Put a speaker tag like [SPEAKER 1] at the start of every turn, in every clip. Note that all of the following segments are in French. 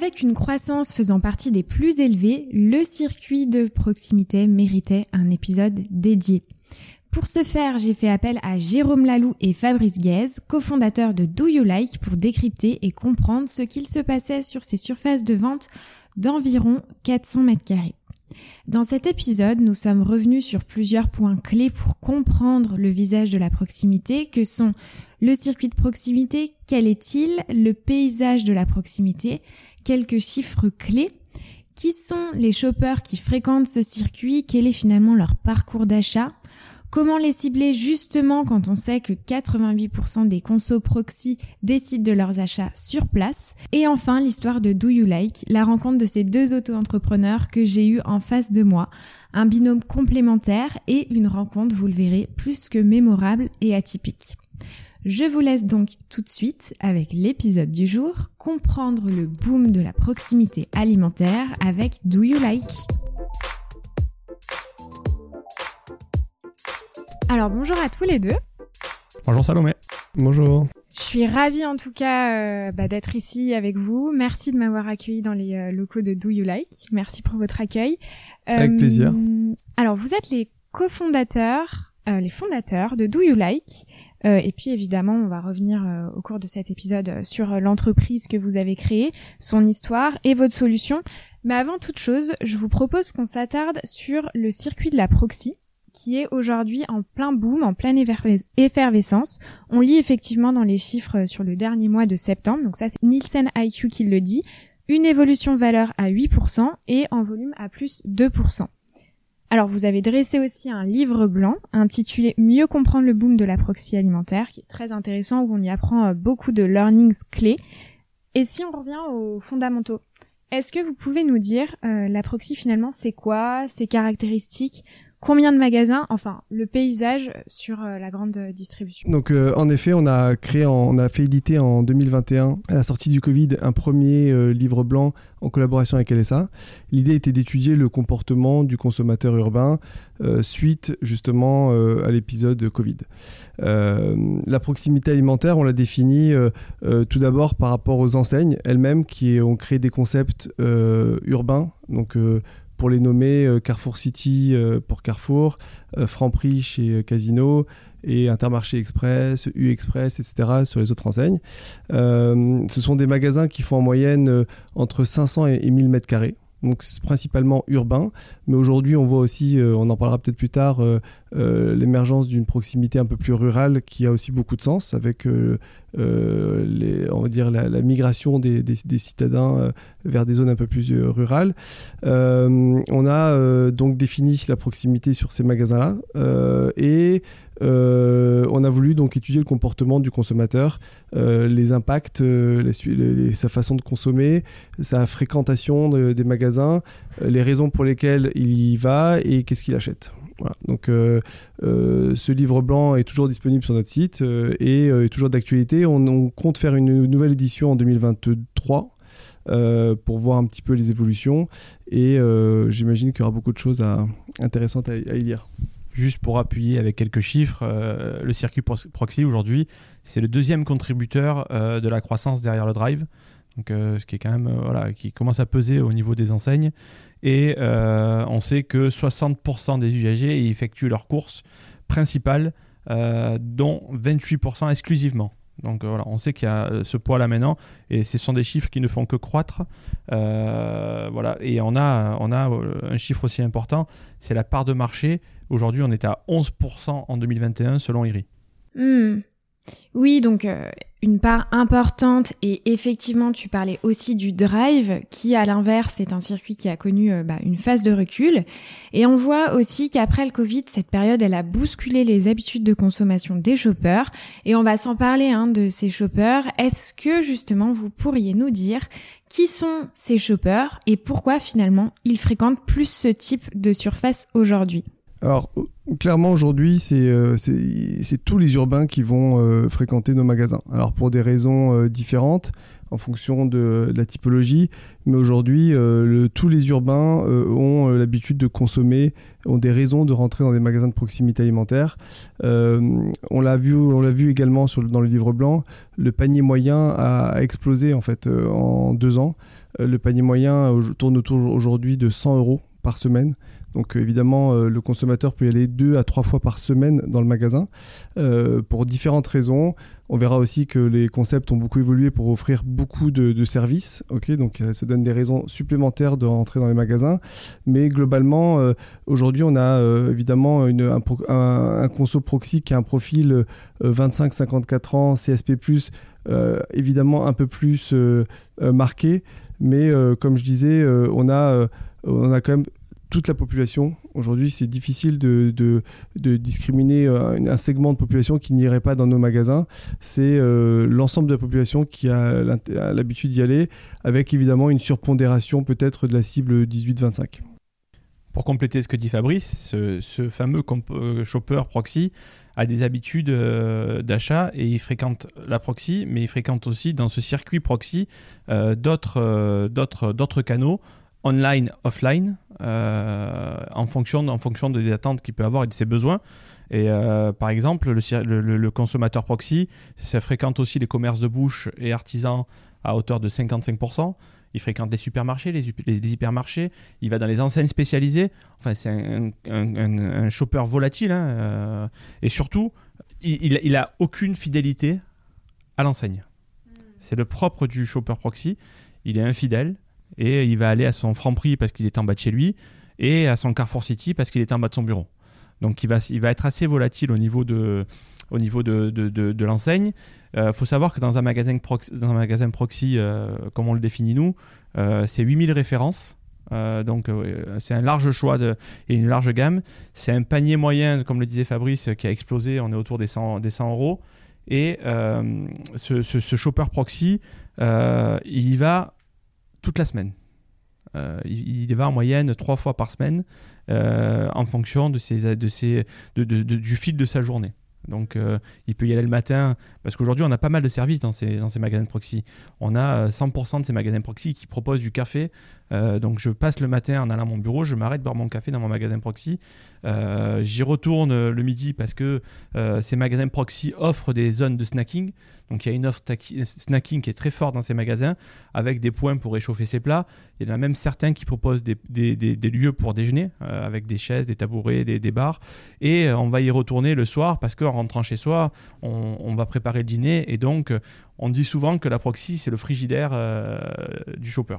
[SPEAKER 1] Avec une croissance faisant partie des plus élevées, le circuit de proximité méritait un épisode dédié. Pour ce faire, j'ai fait appel à Jérôme Lalou et Fabrice Guez, cofondateurs de Do You Like, pour décrypter et comprendre ce qu'il se passait sur ces surfaces de vente d'environ 400 mètres carrés. Dans cet épisode, nous sommes revenus sur plusieurs points clés pour comprendre le visage de la proximité, que sont le circuit de proximité, quel est-il, le paysage de la proximité, quelques chiffres clés, qui sont les shoppers qui fréquentent ce circuit, quel est finalement leur parcours d'achat, Comment les cibler justement quand on sait que 88% des consos proxy décident de leurs achats sur place? Et enfin, l'histoire de Do You Like, la rencontre de ces deux auto-entrepreneurs que j'ai eu en face de moi. Un binôme complémentaire et une rencontre, vous le verrez, plus que mémorable et atypique. Je vous laisse donc tout de suite avec l'épisode du jour, comprendre le boom de la proximité alimentaire avec Do You Like? Alors bonjour à tous les deux.
[SPEAKER 2] Bonjour Salomé.
[SPEAKER 3] Bonjour.
[SPEAKER 1] Je suis ravie en tout cas euh, bah, d'être ici avec vous. Merci de m'avoir accueilli dans les euh, locaux de Do You Like. Merci pour votre accueil.
[SPEAKER 3] avec euh, plaisir.
[SPEAKER 1] Alors vous êtes les cofondateurs, les fondateurs de Do You Like. Et puis évidemment, on va revenir au cours de cet épisode sur l'entreprise que vous avez créée, son histoire et votre solution. Mais avant toute chose, je vous propose qu'on s'attarde sur le circuit de la proxy qui est aujourd'hui en plein boom, en pleine effervescence. On lit effectivement dans les chiffres sur le dernier mois de septembre, donc ça c'est Nielsen IQ qui le dit, une évolution valeur à 8% et en volume à plus 2%. Alors vous avez dressé aussi un livre blanc intitulé Mieux comprendre le boom de la proxy alimentaire qui est très intéressant où on y apprend euh, beaucoup de learnings clés. Et si on revient aux fondamentaux, est-ce que vous pouvez nous dire euh, la proxy finalement c'est quoi, ses caractéristiques? Combien de magasins Enfin, le paysage sur euh, la grande distribution.
[SPEAKER 3] Donc, euh, en effet, on a créé, on a fait éditer en 2021, à la sortie du Covid, un premier euh, livre blanc en collaboration avec LSA. L'idée était d'étudier le comportement du consommateur urbain suite justement à l'épisode Covid. la proximité alimentaire, on l'a définie tout d'abord par rapport aux enseignes elles-mêmes qui ont créé des concepts urbains. Donc pour les nommer euh, Carrefour City euh, pour Carrefour, euh, Franprix chez Casino et Intermarché Express, U Express, etc. sur les autres enseignes. ce sont des magasins qui font en moyenne entre 500 et 1000 mètres carrés donc principalement urbain, mais aujourd'hui on voit aussi, on en parlera peut-être plus tard, l'émergence d'une proximité un peu plus rurale qui a aussi beaucoup de sens avec on va dire la, migration des, citadins vers des zones un peu plus euh, rurales. on a donc défini la proximité sur ces magasins-là et on a voulu donc étudier le comportement du consommateur, les impacts, sa façon de consommer, sa fréquentation des magasins, les raisons pour lesquelles il y va et qu'est-ce qu'il achète. Donc euh, euh, ce livre blanc est toujours disponible sur notre site euh, et est toujours d'actualité. On, compte faire une nouvelle édition en 2023 pour voir un petit peu les évolutions et j'imagine qu'il y aura beaucoup de choses intéressantes à, y lire.
[SPEAKER 2] Juste pour appuyer avec quelques chiffres, le circuit proxy aujourd'hui, c'est le deuxième contributeur de la croissance derrière le drive. Donc, ce qui est quand même voilà, qui commence à peser au niveau des enseignes. Et euh, on sait que 60% des usagers effectuent leurs courses principales, euh, dont 28% exclusivement. Donc voilà, on sait qu'il y a ce poids là maintenant, et ce sont des chiffres qui ne font que croître. Euh, voilà, et on a, on a un chiffre aussi important, c'est la part de marché. Aujourd'hui, on est à 11% en 2021 selon IRI.
[SPEAKER 1] Hmm. Oui, donc euh, une part importante et effectivement tu parlais aussi du drive qui à l'inverse est un circuit qui a connu euh, bah, une phase de recul. Et on voit aussi qu'après le Covid cette période elle a bousculé les habitudes de consommation des shoppers et on va s'en parler hein, de ces shoppers. Est-ce que justement vous pourriez nous dire qui sont ces shoppers et pourquoi finalement ils fréquentent plus ce type de surface aujourd'hui?
[SPEAKER 3] Alors, clairement, aujourd'hui, euh, c'est tous les urbains qui vont euh, fréquenter nos magasins. Alors, pour des raisons euh, différentes, en fonction de, la typologie, mais aujourd'hui, tous les urbains ont l'habitude de consommer, ont des raisons de rentrer dans des magasins de proximité alimentaire. on l'a vu, on l'a vu également sur, dans le livre blanc, le panier moyen a, explosé en fait en deux ans. le panier moyen tourne autour aujourd'hui de 100 euros par semaine. Donc évidemment, le consommateur peut y aller deux à trois fois par semaine dans le magasin pour différentes raisons. On verra aussi que les concepts ont beaucoup évolué pour offrir beaucoup de, services. Donc ça donne des raisons supplémentaires de rentrer dans les magasins. Mais globalement, aujourd'hui, on a évidemment un, conso proxy qui a un profil 25-54 ans, CSP+, évidemment un peu plus marqué. Mais comme je disais, on a on a quand même toute la population. Aujourd'hui, c'est difficile de, discriminer euh, un, segment de population qui n'irait pas dans nos magasins. C'est euh, l'ensemble de la population qui a l'habitude d'y aller, avec évidemment une surpondération peut-être de la cible 18-25.
[SPEAKER 2] Pour compléter ce que dit Fabrice, ce, fameux euh, shopper proxy a des habitudes d'achat et il fréquente la proxy, mais il fréquente aussi dans ce circuit proxy d'autres canaux online, offline, euh, en, fonction, en fonction des attentes qu'il peut avoir et de ses besoins. Et euh, par exemple, le, consommateur proxy, ça fréquente aussi les commerces de bouche et artisans à hauteur de 55%. Il fréquente les supermarchés, les, hypermarchés, il va dans les enseignes spécialisées. Enfin, c'est un, shopper volatile. Hein, euh, et surtout, il, il, a aucune fidélité à l'enseigne. Hmm. C'est le propre du shopper proxy. Il est infidèle, et il va aller à son Franprix parce qu'il est en bas de chez lui et à son Carrefour City parce qu'il est en bas de son bureau. Donc il va, il va être assez volatile au niveau de, au niveau de, de, de, l'enseigne. Il euh, faut savoir que dans un magasin, proxy, dans un magasin proxy, euh, comme on le définit nous, euh, c'est 8000 références. donc c'est un large choix de, et une large gamme. C'est un panier moyen, comme le disait Fabrice, qui a explosé. On est autour des 100, des 100 euros. Et ce, ce, ce, shopper proxy, il y va toute la semaine. Euh, il, va en moyenne trois fois par semaine euh, en fonction de de, du fil de sa journée. Donc euh, il peut y aller le matin, parce qu'aujourd'hui on a pas mal de services dans ces, dans ces magasins proxy. On a 100% de ces magasins proxy qui proposent du café euh, donc je passe le matin en allant à mon bureau, je m'arrête boire mon café dans mon magasin proxy. Euh, j'y retourne le midi parce que euh, ces magasins proxy offrent des zones de snacking. Donc il y a une offre snacking qui est très forte dans ces magasins avec des points pour réchauffer ses plats. Il y en a même certains qui proposent des, lieux pour déjeuner avec des chaises, des tabourets, des, bars. Et on va y retourner le soir parce qu'en rentrant chez soi, on, va préparer le dîner. Et donc on dit souvent que la proxy c'est le frigidaire du shopper.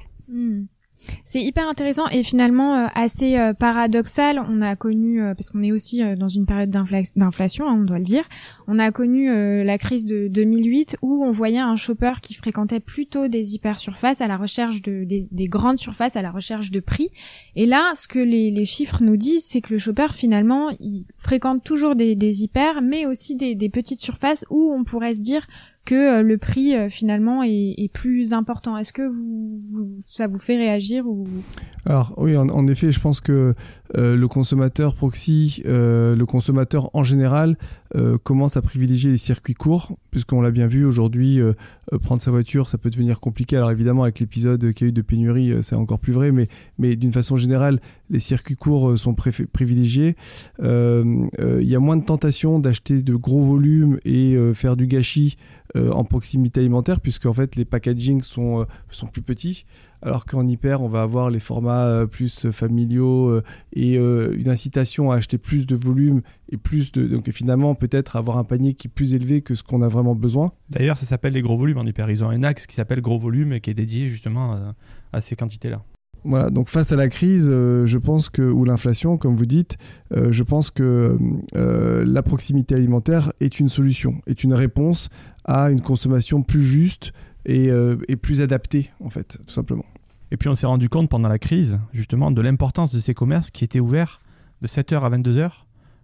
[SPEAKER 1] C'est hyper intéressant et finalement euh, assez euh, paradoxal. On a connu, euh, parce qu'on est aussi dans une période d'inflation, hein, on doit le dire, on a connu la crise de 2008 où on voyait un shopper qui fréquentait plutôt des hyper surfaces à la recherche de des, grandes surfaces, à la recherche de prix. Et là, ce que les, chiffres nous disent, c'est que le shopper finalement, il fréquente toujours des, des hyper, mais aussi des petites surfaces où on pourrait se dire que euh, le prix euh, finalement est, plus important. Est-ce que vous, ça vous fait réagir ou
[SPEAKER 3] Alors oui, en, effet, je pense que euh, le consommateur proxy, le consommateur en général, commence à privilégier les circuits courts, puisqu'on l'a bien vu aujourd'hui, prendre sa voiture, ça peut devenir compliqué. Alors évidemment, avec l'épisode qu'il y a eu de pénurie, c'est encore plus vrai, mais, mais d'une façon générale, les circuits courts sont privilégiés. Il y a moins de tentation d'acheter de gros volumes et faire du gâchis euh, en proximité alimentaire, puisque en fait les packagings sont, euh, sont plus petits, alors qu'en hyper, on va avoir les formats euh, plus familiaux et une incitation à acheter plus de volume et plus de. Donc finalement, peut-être avoir un panier qui est plus élevé que ce qu'on a vraiment besoin.
[SPEAKER 2] D'ailleurs, ça s'appelle les gros volumes en hyper. Ils ont un axe qui s'appelle gros volume et qui est dédié justement à ces quantités-là.
[SPEAKER 3] Voilà, donc face à la crise, euh, je pense que, ou l'inflation, comme vous dites, euh, je pense que euh, la proximité alimentaire est une solution, est une réponse à une consommation plus juste et, et plus adaptée, en fait, tout simplement.
[SPEAKER 2] Et puis on s'est rendu compte pendant la crise, justement, de l'importance de ces commerces qui étaient ouverts de 7h à 22h,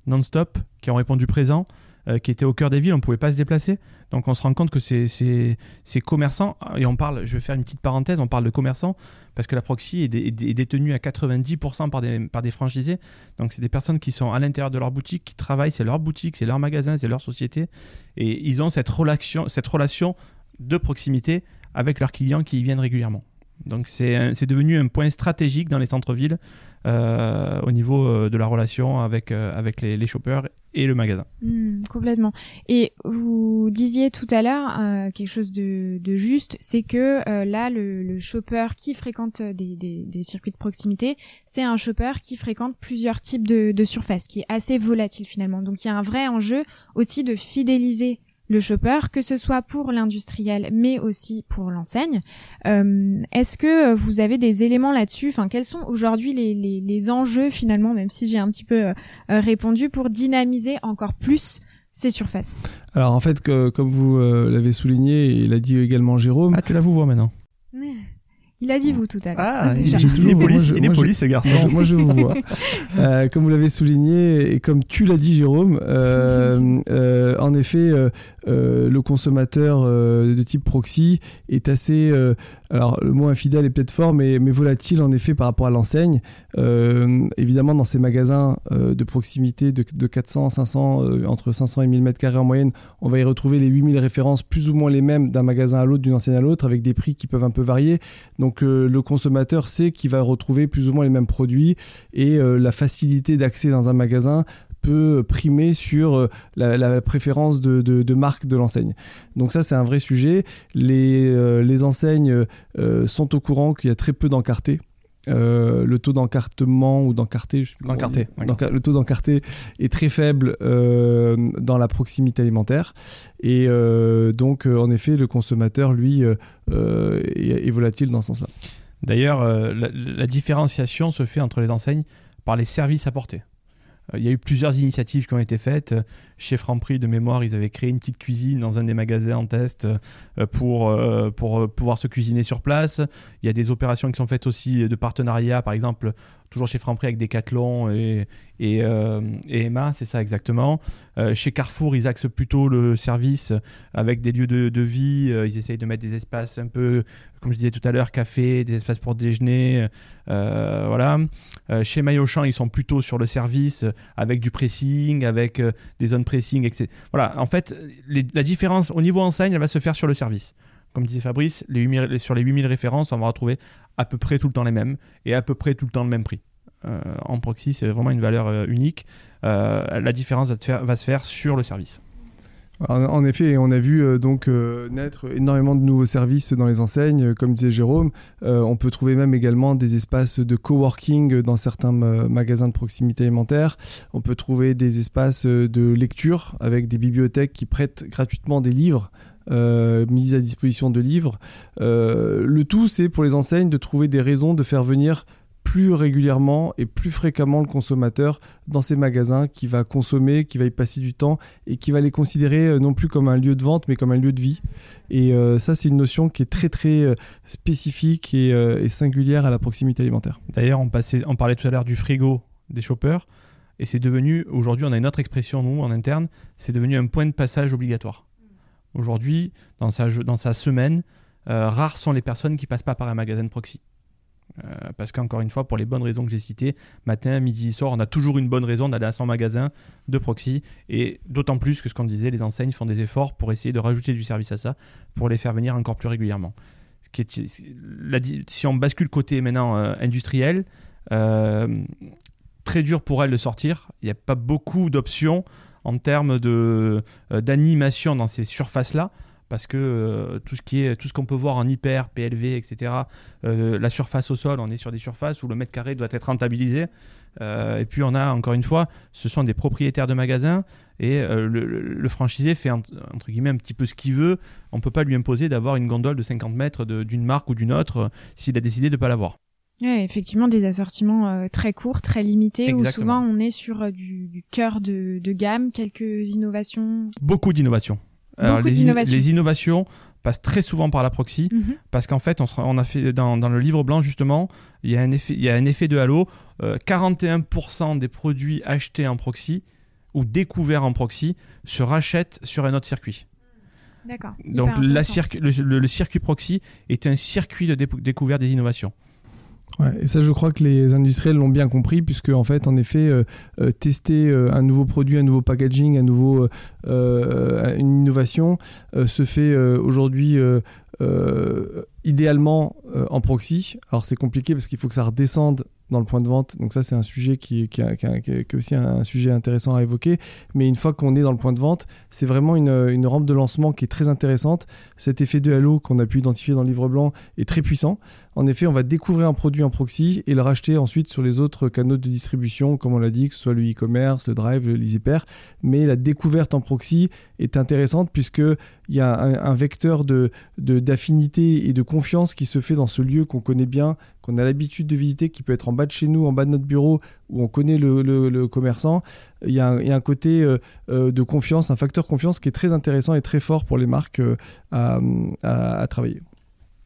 [SPEAKER 2] non-stop, qui ont répondu présent, euh, qui étaient au cœur des villes, on ne pouvait pas se déplacer. Donc on se rend compte que ces, commerçants, et on parle, je vais faire une petite parenthèse, on parle de commerçants, parce que la proxy est, détenue à 90% par des, franchisés. Donc c'est des personnes qui sont à l'intérieur de leur boutique, qui travaillent, c'est leur boutique, c'est leur magasin, c'est leur société. Et ils ont cette relation de proximité avec leurs clients qui y viennent régulièrement. Donc c'est devenu un point stratégique dans les centres-villes euh, au niveau euh, de la relation avec, avec les, shoppers et le magasin.
[SPEAKER 1] Hmm, complètement. Et vous disiez tout à l'heure euh, quelque chose de, de juste, c'est que euh, là, le, le shopper qui fréquente des, des, des circuits de proximité, c'est un shopper qui fréquente plusieurs types de, de surfaces, qui est assez volatile finalement. Donc il y a un vrai enjeu aussi de fidéliser le shopper, que ce soit pour l'industriel, mais aussi pour l'enseigne. Euh, Est-ce que vous avez des éléments là-dessus? Enfin, quels sont aujourd'hui les, les, les, enjeux finalement, même si j'ai un petit peu euh, répondu, pour dynamiser encore plus ces surfaces?
[SPEAKER 3] Alors en fait, que, comme vous euh, l'avez souligné et l'a dit également Jérôme.
[SPEAKER 2] Ah, tu la vous vois maintenant.
[SPEAKER 1] Il a dit vous tout à l'heure.
[SPEAKER 2] Ah, il, il, est poli, il est poli ce garçon.
[SPEAKER 3] Moi, je, moi, je vous vois. euh, comme vous l'avez souligné et comme tu l'as dit Jérôme, euh, euh, en effet, euh, le consommateur de type proxy est assez, alors le mot infidèle est peut-être fort, mais, mais volatile en effet par rapport à l'enseigne. évidemment, dans ces magasins de proximité de, de 400, 500, entre 500 et 1000 mètres carrés en moyenne, on va y retrouver les 8000 références plus ou moins les mêmes d'un magasin à l'autre, d'une enseigne à l'autre, avec des prix qui peuvent un peu varier. Donc euh, le consommateur sait qu'il va retrouver plus ou moins les mêmes produits et euh, la facilité d'accès dans un magasin peut primer sur euh, la, préférence de, marque de l'enseigne. Donc ça c'est un vrai sujet. Les, enseignes sont au courant qu'il y a très peu d'encartés. Euh, le taux d'encartement ou d'encarté, le taux d'encarté est très faible euh, dans la proximité alimentaire et euh, donc en effet le consommateur lui est, est, volatile dans ce sens-là.
[SPEAKER 2] D'ailleurs, la, la, différenciation se fait entre les enseignes par les services apportés. Il y a eu plusieurs initiatives qui ont été faites. Chez Franprix, de mémoire, ils avaient créé une petite cuisine dans un des magasins en test pour, pour pouvoir se cuisiner sur place. Il y a des opérations qui sont faites aussi de partenariat, par exemple, toujours chez Franprix avec Decathlon et, et, euh, Emma, c'est ça exactement. Euh, chez Carrefour, ils axent plutôt le service avec des lieux de, vie. Euh, ils essayent de mettre des espaces un peu, comme je disais tout à l'heure, café, des espaces pour déjeuner. Voilà. chez Maillotchamp, ils sont plutôt sur le service avec du pressing, avec des zones pressing, etc. Voilà. En fait, la différence au niveau enseigne, elle va se faire sur le service comme disait Fabrice, les 8000, sur les 8000 références, on va retrouver à peu près tout le temps les mêmes et à peu près tout le temps le même prix. Euh, en proxy, c'est vraiment une valeur euh, unique. Euh, la différence va, se faire sur le service.
[SPEAKER 3] En effet, on a vu donc naître énormément de nouveaux services dans les enseignes, comme disait Jérôme. On peut trouver même également des espaces de coworking dans certains magasins de proximité alimentaire. On peut trouver des espaces de lecture avec des bibliothèques qui prêtent gratuitement des livres mise à disposition de livres. Euh, le tout, c'est pour les enseignes de trouver des raisons de faire venir plus régulièrement et plus fréquemment le consommateur dans ces magasins qui va consommer, qui va y passer du temps et qui va les considérer euh, non plus comme un lieu de vente mais comme un lieu de vie. Et euh, ça, c'est une notion qui est très très euh, spécifique et, euh, et, singulière à la proximité alimentaire.
[SPEAKER 2] D'ailleurs, on, on parlait tout à l'heure du frigo des shoppers et c'est devenu, aujourd'hui, on a une autre expression, nous, en interne, c'est devenu un point de passage obligatoire. Aujourd'hui, dans sa, semaine, euh, rares sont les personnes qui passent pas par un magasin de proxy. Euh, parce qu'encore une fois, pour les bonnes raisons que j'ai citées, matin, midi, soir, on a toujours une bonne raison d'aller à son magasin de proxy. Et d'autant plus que ce qu'on disait, les enseignes font des efforts pour essayer de rajouter du service à ça, pour les faire venir encore plus régulièrement. Si on bascule côté maintenant euh, industriel, très dur pour elles de sortir. Il n'y a pas beaucoup d'options en termes euh, d'animation dans ces surfaces-là parce que euh, tout ce qui est tout ce qu'on peut voir en hyper, PLV, etc. Euh, la surface au sol, on est sur des surfaces où le mètre carré doit être rentabilisé. Et puis on a encore une fois, ce sont des propriétaires de magasins et le, le, franchisé fait entre, guillemets un petit peu ce qu'il veut. On peut pas lui imposer d'avoir une gondole de 50 mètres d'une marque ou d'une autre s'il a décidé de pas l'avoir.
[SPEAKER 1] Ouais, effectivement, des assortiments euh, très courts, très limités, Exactement. où souvent on est sur euh, du, du cœur de, de, gamme, quelques innovations.
[SPEAKER 2] Beaucoup d'innovations. Alors, les, in les, innovations passent très souvent par la proxy, mm -hmm. parce qu'en fait, on, on, a fait dans, dans, le livre blanc justement, il y a un effet, il y a un effet de halo. Euh, 41% des produits achetés en proxy ou découverts en proxy se rachètent sur un autre circuit. Donc la circuit, le, le, le, circuit proxy est un circuit de dé découverte des innovations.
[SPEAKER 3] Ouais, et ça, je crois que les industriels l'ont bien compris, puisque en fait, en effet, euh, euh, tester euh, un nouveau produit, un nouveau packaging, un nouveau, une innovation se fait aujourd'hui idéalement en proxy. Alors c'est compliqué parce qu'il faut que ça redescende dans le point de vente. Donc ça, c'est un sujet qui, est aussi un, sujet intéressant à évoquer. Mais une fois qu'on est dans le point de vente, c'est vraiment une, rampe de lancement qui est très intéressante. Cet effet de halo qu'on a pu identifier dans le livre blanc est très puissant. En effet, on va découvrir un produit en proxy et le racheter ensuite sur les autres canaux de distribution, comme on l'a dit, que ce soit le e-commerce, le drive, le Easypair. Mais la découverte en proxy est intéressante puisqu'il y a un, vecteur de, d'affinité et de confiance qui se fait dans ce lieu qu'on connaît bien, qu'on a l'habitude de visiter, qui peut être en bas de chez nous, en bas de notre bureau, où on connaît le, commerçant. Il y, a un, côté euh, euh, de confiance, un facteur confiance qui est très intéressant et très fort pour les marques euh, à travailler.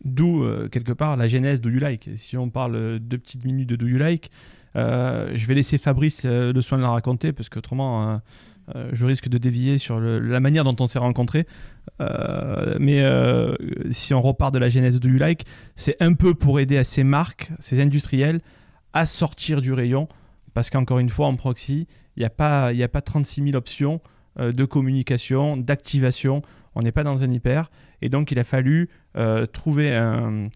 [SPEAKER 2] D'où, quelque part, la genèse de You Like. Si on parle deux petites minutes de Do You Like, je vais laisser Fabrice le soin de la raconter, parce qu'autrement, je risque de dévier sur la manière dont on s'est rencontrés. mais si on repart de la genèse de Like, c'est un peu pour aider à ces marques, ces industriels, à sortir du rayon, parce qu'encore une fois, en proxy, il n'y a, pas, a pas 36 000 options de communication, d'activation. On n'est pas dans un hyper. Et donc, il a fallu euh, trouver un,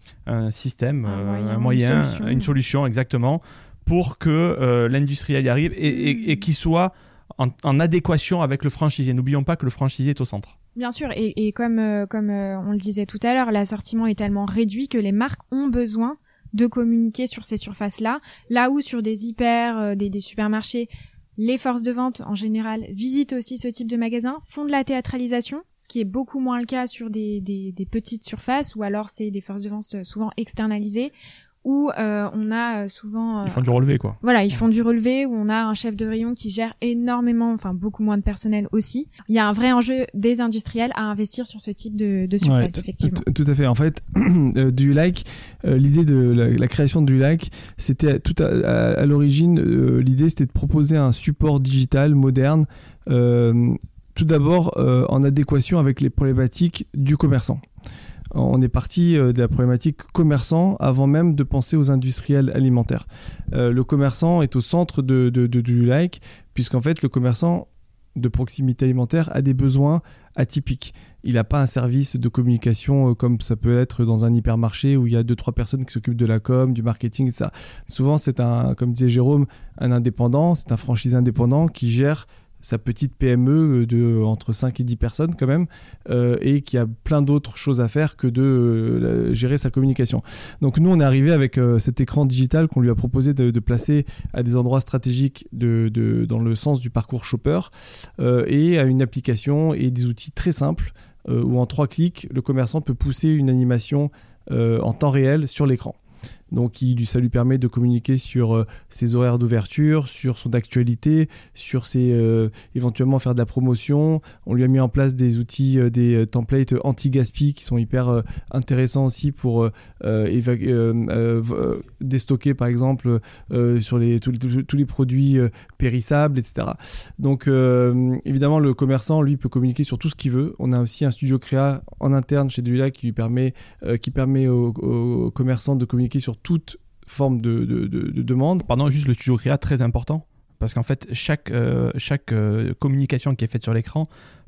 [SPEAKER 2] système, un moyen, euh, une, solution. exactement, pour que euh, l'industriel y arrive et, qu'il soit en, adéquation avec le franchisé. N'oublions pas que le franchisé est au centre.
[SPEAKER 1] Bien sûr, et, comme, comme on le disait tout à l'heure, l'assortiment est tellement réduit que les marques ont besoin de communiquer sur ces surfaces-là, là où sur des hyper, des, des supermarchés, les forces de vente, en général, visitent aussi ce type de magasin, font de la théâtralisation, ce qui est beaucoup moins le cas sur des petites surfaces, ou alors c'est des forces de vente souvent externalisées, où euh, on a euh, souvent...
[SPEAKER 2] ils font du relevé, quoi.
[SPEAKER 1] Voilà, ils font du relevé, où on a un chef de rayon qui gère énormément, enfin beaucoup moins de personnel aussi. Il y a un vrai enjeu des industriels à investir sur ce type de, de surface, effectivement.
[SPEAKER 3] Tout à fait. En fait, euh, du like, l'idée de la, création du like, c'était tout à, l'origine, l'idée c'était de proposer un support digital moderne tout d'abord en adéquation avec les problématiques du commerçant on est parti euh, de la problématique commerçant avant même de penser aux industriels alimentaires. Euh, le commerçant est au centre de, du like, puisqu'en fait, le commerçant de proximité alimentaire a des besoins atypiques. Il n'a pas un service de communication euh, comme ça peut être dans un hypermarché où il y a deux trois personnes qui s'occupent de la com, du marketing, etc. Souvent, c'est un, comme disait Jérôme, un indépendant, c'est un franchisé indépendant qui gère sa petite PME euh, de entre 5 et 10 personnes quand même, euh, et qui a plein d'autres choses à faire que de euh, gérer sa communication. Donc nous, on est arrivé avec cet écran digital qu'on lui a proposé de, placer à des endroits stratégiques de, dans le sens du parcours shopper, et à une application et des outils très simples, où en trois clics, le commerçant peut pousser une animation en temps réel sur l'écran. Donc ça lui permet de communiquer sur euh, ses horaires d'ouverture, sur son actualité, sur ses euh, éventuellement faire de la promotion. On lui a mis en place des outils, euh, des templates anti-gaspi qui sont hyper intéressants aussi pour déstocker par exemple sur les, tous, les produits périssables, etc. Donc évidemment le commerçant lui peut communiquer sur tout ce qu'il veut. On a aussi un studio créa en interne chez qui lui permet, qui permet aux, aux commerçants de communiquer sur toute forme de, demande.
[SPEAKER 2] Pardon, juste le studio créa, très important, parce qu'en fait, chaque, euh, chaque euh, communication qui est faite sur l'écran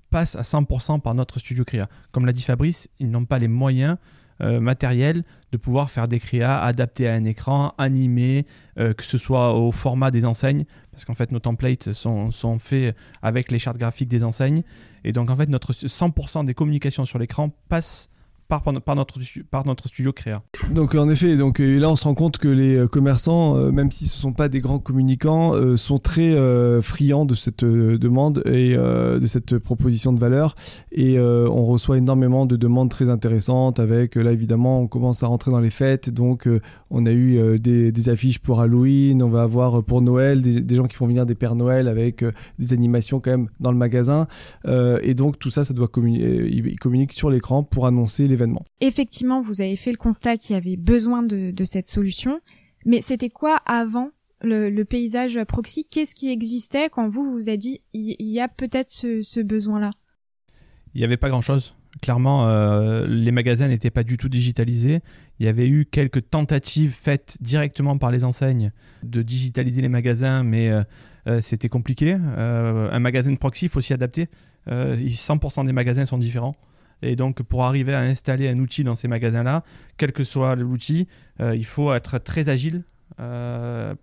[SPEAKER 2] passe à 100% par notre studio créa. Comme l'a dit Fabrice, ils n'ont pas les moyens euh, matériels de pouvoir faire des créas adaptés à un écran, animés, que ce soit au format des enseignes, parce qu'en fait nos templates sont, sont, faits avec les chartes graphiques des enseignes, et donc en fait notre 100% des communications sur l'écran passent par, notre, par notre studio créa.
[SPEAKER 3] Donc en effet, donc, là on se rend compte que les euh, commerçants, euh, même si ce ne sont pas des grands communicants, euh, sont très friands de cette demande et de cette proposition de valeur. Et on reçoit énormément de demandes très intéressantes avec, là évidemment, on commence à rentrer dans les fêtes. Donc on a eu des, affiches pour Halloween, on va avoir pour Noël des, gens qui font venir des Pères Noël avec des animations quand même dans le magasin. et donc tout ça, ça doit communiquer, ils communiquent sur l'écran pour annoncer les
[SPEAKER 1] Effectivement, vous avez fait le constat qu'il y avait besoin de, cette solution, mais c'était quoi avant le, paysage proxy? Qu'est-ce qui existait quand vous vous avez dit il y, a peut-être ce, besoin-là?
[SPEAKER 2] Il n'y avait pas grand-chose. Clairement, euh, les magasins n'étaient pas du tout digitalisés. Il y avait eu quelques tentatives faites directement par les enseignes de digitaliser les magasins, mais euh, euh, c'était compliqué. un magasin de proxy, il faut s'y adapter. 100% des magasins sont différents. Et donc, pour arriver à installer un outil dans ces magasins-là, quel que soit l'outil, euh, il faut être très agile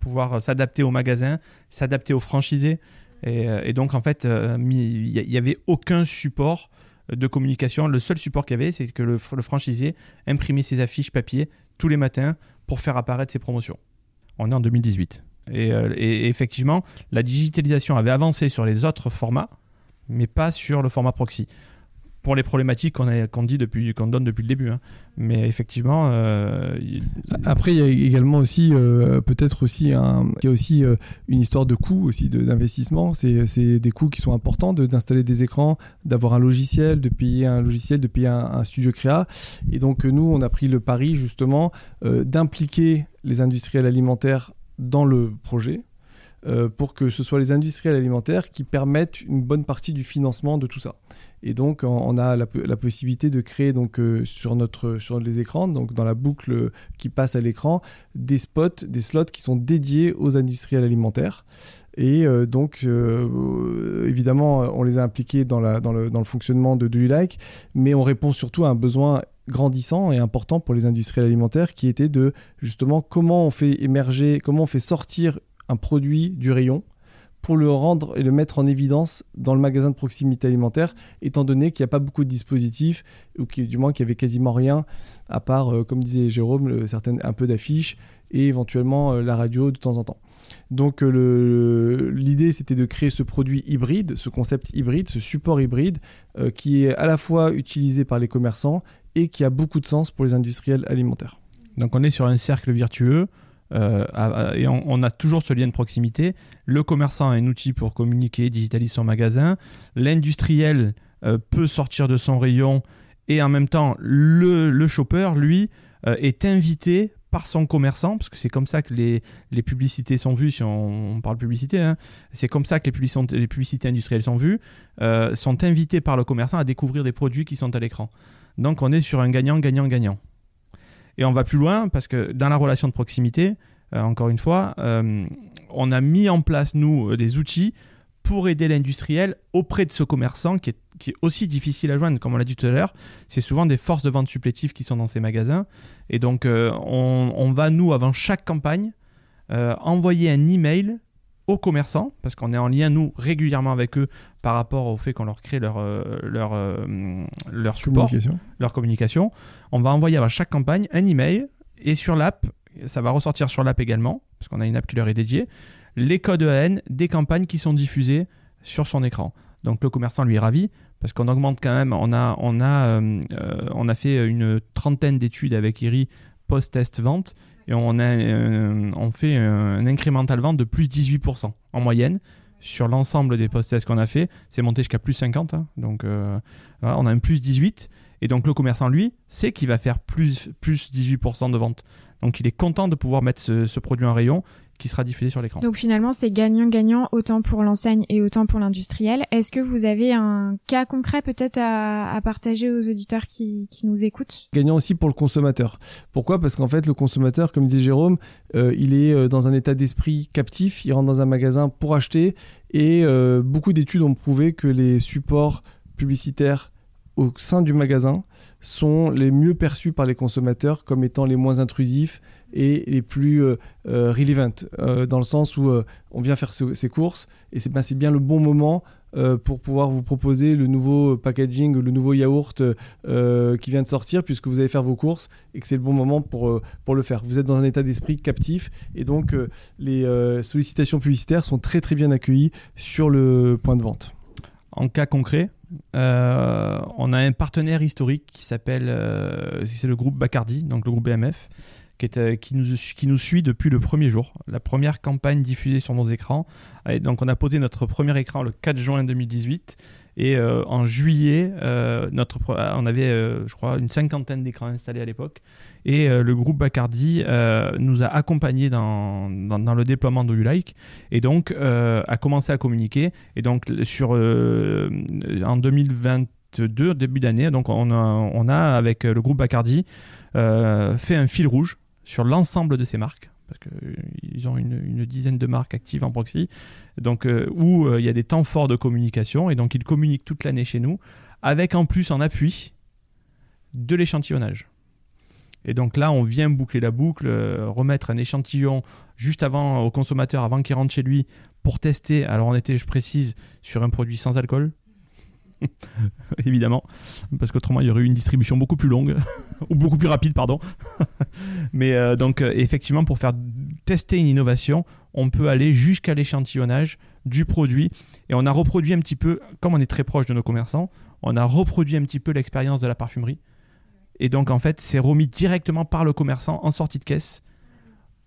[SPEAKER 2] pouvoir s'adapter aux magasins, s'adapter aux franchisés. Et, donc, en fait, il n'y avait aucun support de communication. Le seul support qu'il y avait, c'est que le, franchisé imprimait ses affiches papier tous les matins pour faire apparaître ses promotions. On est en 2018. Euh, et, effectivement, la digitalisation avait avancé sur les autres formats, mais pas sur le format proxy. Pour les problématiques qu'on dit depuis, qu'on donne depuis le début, hein. mais effectivement. Euh,
[SPEAKER 3] Après, il y a également aussi euh, peut-être aussi un, a aussi une histoire de coût aussi d'investissement. C'est des coûts qui sont importants d'installer des écrans, d'avoir un logiciel, de payer un logiciel, de payer un, un studio créa. Et donc nous, on a pris le pari justement d'impliquer les industriels alimentaires dans le projet euh, pour que ce soit les industriels alimentaires qui permettent une bonne partie du financement de tout ça. Et donc, on a la, possibilité de créer donc, euh, sur, notre, sur les écrans, donc dans la boucle qui passe à l'écran, des spots, des slots qui sont dédiés aux industriels alimentaires. Et euh, donc, évidemment, on les a impliqués dans, la, dans, le, dans le fonctionnement de Do Like, mais on répond surtout à un besoin grandissant et important pour les industriels alimentaires qui était de justement comment on fait émerger, comment on fait sortir un produit du rayon pour le rendre et le mettre en évidence dans le magasin de proximité alimentaire, étant donné qu'il n'y a pas beaucoup de dispositifs, ou du moins qu'il n'y avait quasiment rien, à part, euh, comme disait Jérôme, certaines, un peu d'affiches et éventuellement euh, la radio de temps en temps. Donc euh, l'idée c'était de créer ce produit hybride, ce concept hybride, ce support hybride qui est à la fois utilisé par les commerçants et qui a beaucoup de sens pour les industriels alimentaires.
[SPEAKER 2] Donc on est sur un cercle vertueux euh, et on, a toujours ce lien de proximité. Le commerçant a un outil pour communiquer, digitaliser son magasin. L'industriel euh, peut sortir de son rayon et en même temps le, le shopper, lui, euh, est invité par son commerçant, parce que c'est comme ça que les, les, publicités sont vues, si on, parle publicité, hein. c'est comme ça que les publicités, les publicités industrielles sont vues, sont invités par le commerçant à découvrir des produits qui sont à l'écran. Donc on est sur un gagnant-gagnant-gagnant. Et on va plus loin parce que dans la relation de proximité, euh, encore une fois, euh, on a mis en place, nous, euh, des outils pour aider l'industriel auprès de ce commerçant qui est, aussi difficile à joindre, comme on l'a dit tout à l'heure. C'est souvent des forces de vente supplétives qui sont dans ces magasins. Et donc, on, on, va, nous, avant chaque campagne, envoyer un email aux commerçants, parce qu'on est en lien, nous, régulièrement avec eux par rapport au fait qu'on leur crée leur, euh, leur, euh, leur support, leur communication. On va envoyer à chaque campagne un email et sur l'app, ça va ressortir sur l'app également, parce qu'on a une app qui leur est dédiée, les codes EAN des campagnes qui sont diffusées sur son écran. Donc le commerçant lui est ravi, parce qu'on augmente quand même, on a, on a, euh, on a fait une trentaine d'études avec IRI post-test vente et on, euh, fait un incrémental vente de plus 18% en moyenne sur l'ensemble des post-tests qu'on a fait. C'est monté jusqu'à plus 50, hein. donc euh, on a un plus 18. Et donc le commerçant, lui, sait qu'il va faire plus, plus 18% de vente. Donc il est content de pouvoir mettre ce produit en rayon qui sera diffusé sur l'écran.
[SPEAKER 1] Donc finalement, c'est gagnant-gagnant autant pour l'enseigne et autant pour l'industriel. Est-ce que vous avez un cas concret peut-être à, partager aux auditeurs qui, nous écoutent?
[SPEAKER 3] Gagnant aussi pour le consommateur. Pourquoi? Parce qu'en fait, le consommateur, comme disait Jérôme, euh, il est euh, dans un état d'esprit captif, il rentre dans un magasin pour acheter et euh, beaucoup d'études ont prouvé que les supports publicitaires au sein du magasin sont les mieux perçus par les consommateurs comme étant les moins intrusifs et les plus euh, euh, relevant, euh, dans le sens où on vient faire ses, courses et c'est ben, bien le bon moment pour pouvoir vous proposer le nouveau packaging, le nouveau yaourt qui vient de sortir puisque vous allez faire vos courses et que c'est le bon moment pour, pour le faire. Vous êtes dans un état d'esprit captif et donc les sollicitations publicitaires sont très très bien accueillies sur le point de vente.
[SPEAKER 2] En cas concret, euh, on a un partenaire historique qui s'appelle, euh, c'est le groupe Bacardi, donc le groupe BMF, euh, qui, nous, suit depuis le premier jour, la première campagne diffusée sur nos écrans. Donc on a posé notre premier écran le 4 juin 2018 et en juillet, notre, on avait, je crois, une cinquantaine d'écrans installés à l'époque. Et le groupe Bacardi nous a accompagnés dans, le déploiement de YouLike et donc a commencé à communiquer. Et donc sur, en 2022, début d'année, donc on a, avec le groupe Bacardi fait un fil rouge sur l'ensemble de ces marques parce qu'ils ont une, dizaine de marques actives en proxy, donc euh, où euh, il y a des temps forts de communication, et donc ils communiquent toute l'année chez nous, avec en plus en appui de l'échantillonnage. Et donc là, on vient boucler la boucle, euh, remettre un échantillon juste avant au consommateur, avant qu'il rentre chez lui, pour tester. Alors on était, je précise, sur un produit sans alcool. Évidemment, parce qu'autrement il y aurait eu une distribution beaucoup plus longue, ou beaucoup plus rapide, pardon. Mais euh, donc euh, effectivement, pour faire tester une innovation, on peut aller jusqu'à l'échantillonnage du produit. Et on a reproduit un petit peu, comme on est très proche de nos commerçants, on a reproduit un petit peu l'expérience de la parfumerie. Et donc en fait, c'est remis directement par le commerçant en sortie de caisse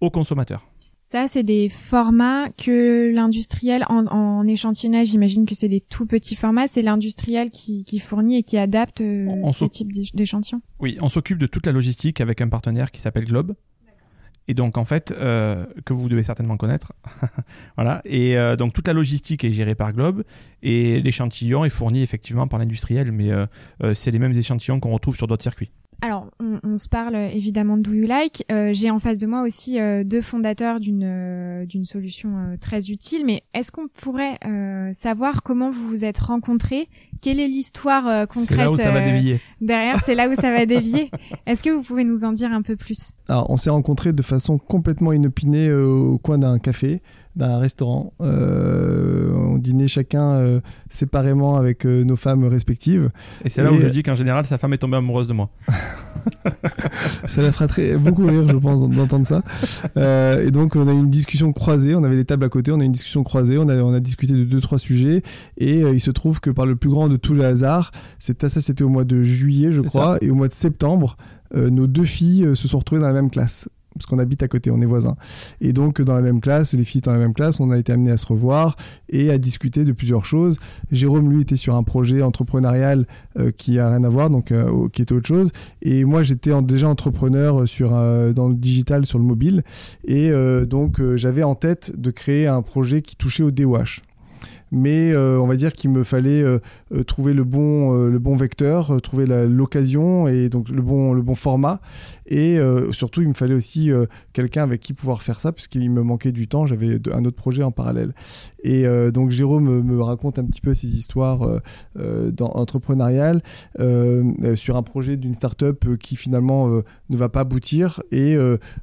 [SPEAKER 2] au consommateur.
[SPEAKER 1] Ça, c'est des formats que l'industriel, en, échantillonnage, j'imagine que c'est des tout petits formats, c'est l'industriel qui, fournit et qui adapte euh, ces types d'échantillons
[SPEAKER 2] Oui, on s'occupe de toute la logistique avec un partenaire qui s'appelle Globe. Et donc, en fait, euh, que vous devez certainement connaître. voilà. Et euh, donc, toute la logistique est gérée par Globe et l'échantillon est fourni effectivement par l'industriel, mais c'est les mêmes échantillons qu'on retrouve sur d'autres circuits.
[SPEAKER 1] Alors, on, se parle euh, évidemment de Do You Like. Euh, j'ai en face de moi aussi euh, deux fondateurs d'une d'une solution très utile. Mais est-ce qu'on pourrait savoir comment vous vous êtes rencontrés? Quelle est l'histoire concrète C'est
[SPEAKER 2] là où ça va dévier.
[SPEAKER 1] Derrière, c'est là où ça va dévier. Est-ce que vous pouvez nous en dire un peu plus?
[SPEAKER 3] Alors, on s'est rencontrés de façon complètement inopinée au coin d'un café d'un restaurant. Euh, on dînait chacun euh, séparément avec euh, nos femmes respectives.
[SPEAKER 2] Et c'est là où je dis qu'en général, sa femme est tombée amoureuse de moi.
[SPEAKER 3] ça la ferait très, beaucoup rire, je pense, d'entendre ça. et donc, on a eu une discussion croisée. On avait des tables à côté, on a eu une discussion croisée. On a, on a discuté de deux, trois sujets. Et il se trouve que par le plus grand de tous les hasards, ça, c'était au mois de juillet, je crois, et au mois de septembre, nos deux filles se sont retrouvées dans la même classe parce qu'on habite à côté, on est voisins. Et donc, dans la même classe, les filles dans la même classe, on a été amenés à se revoir et à discuter de plusieurs choses. Jérôme, lui, était sur un projet entrepreneurial euh, qui a rien à voir, donc euh, qui était autre chose. Et moi, j'étais déjà entrepreneur sur, euh, dans le digital, sur le mobile. Et donc, j'avais en tête de créer un projet qui touchait au DOH mais euh, on va dire qu'il me fallait euh, euh, trouver le bon, le bon vecteur, trouver l'occasion et donc le bon, le bon format. Et surtout, il me fallait aussi quelqu'un avec qui pouvoir faire ça, puisqu'il me manquait du temps. J'avais un autre projet en parallèle. Et donc, Jérôme me raconte un petit peu ses histoires entrepreneuriales sur un projet d'une start-up qui finalement ne va pas aboutir. Et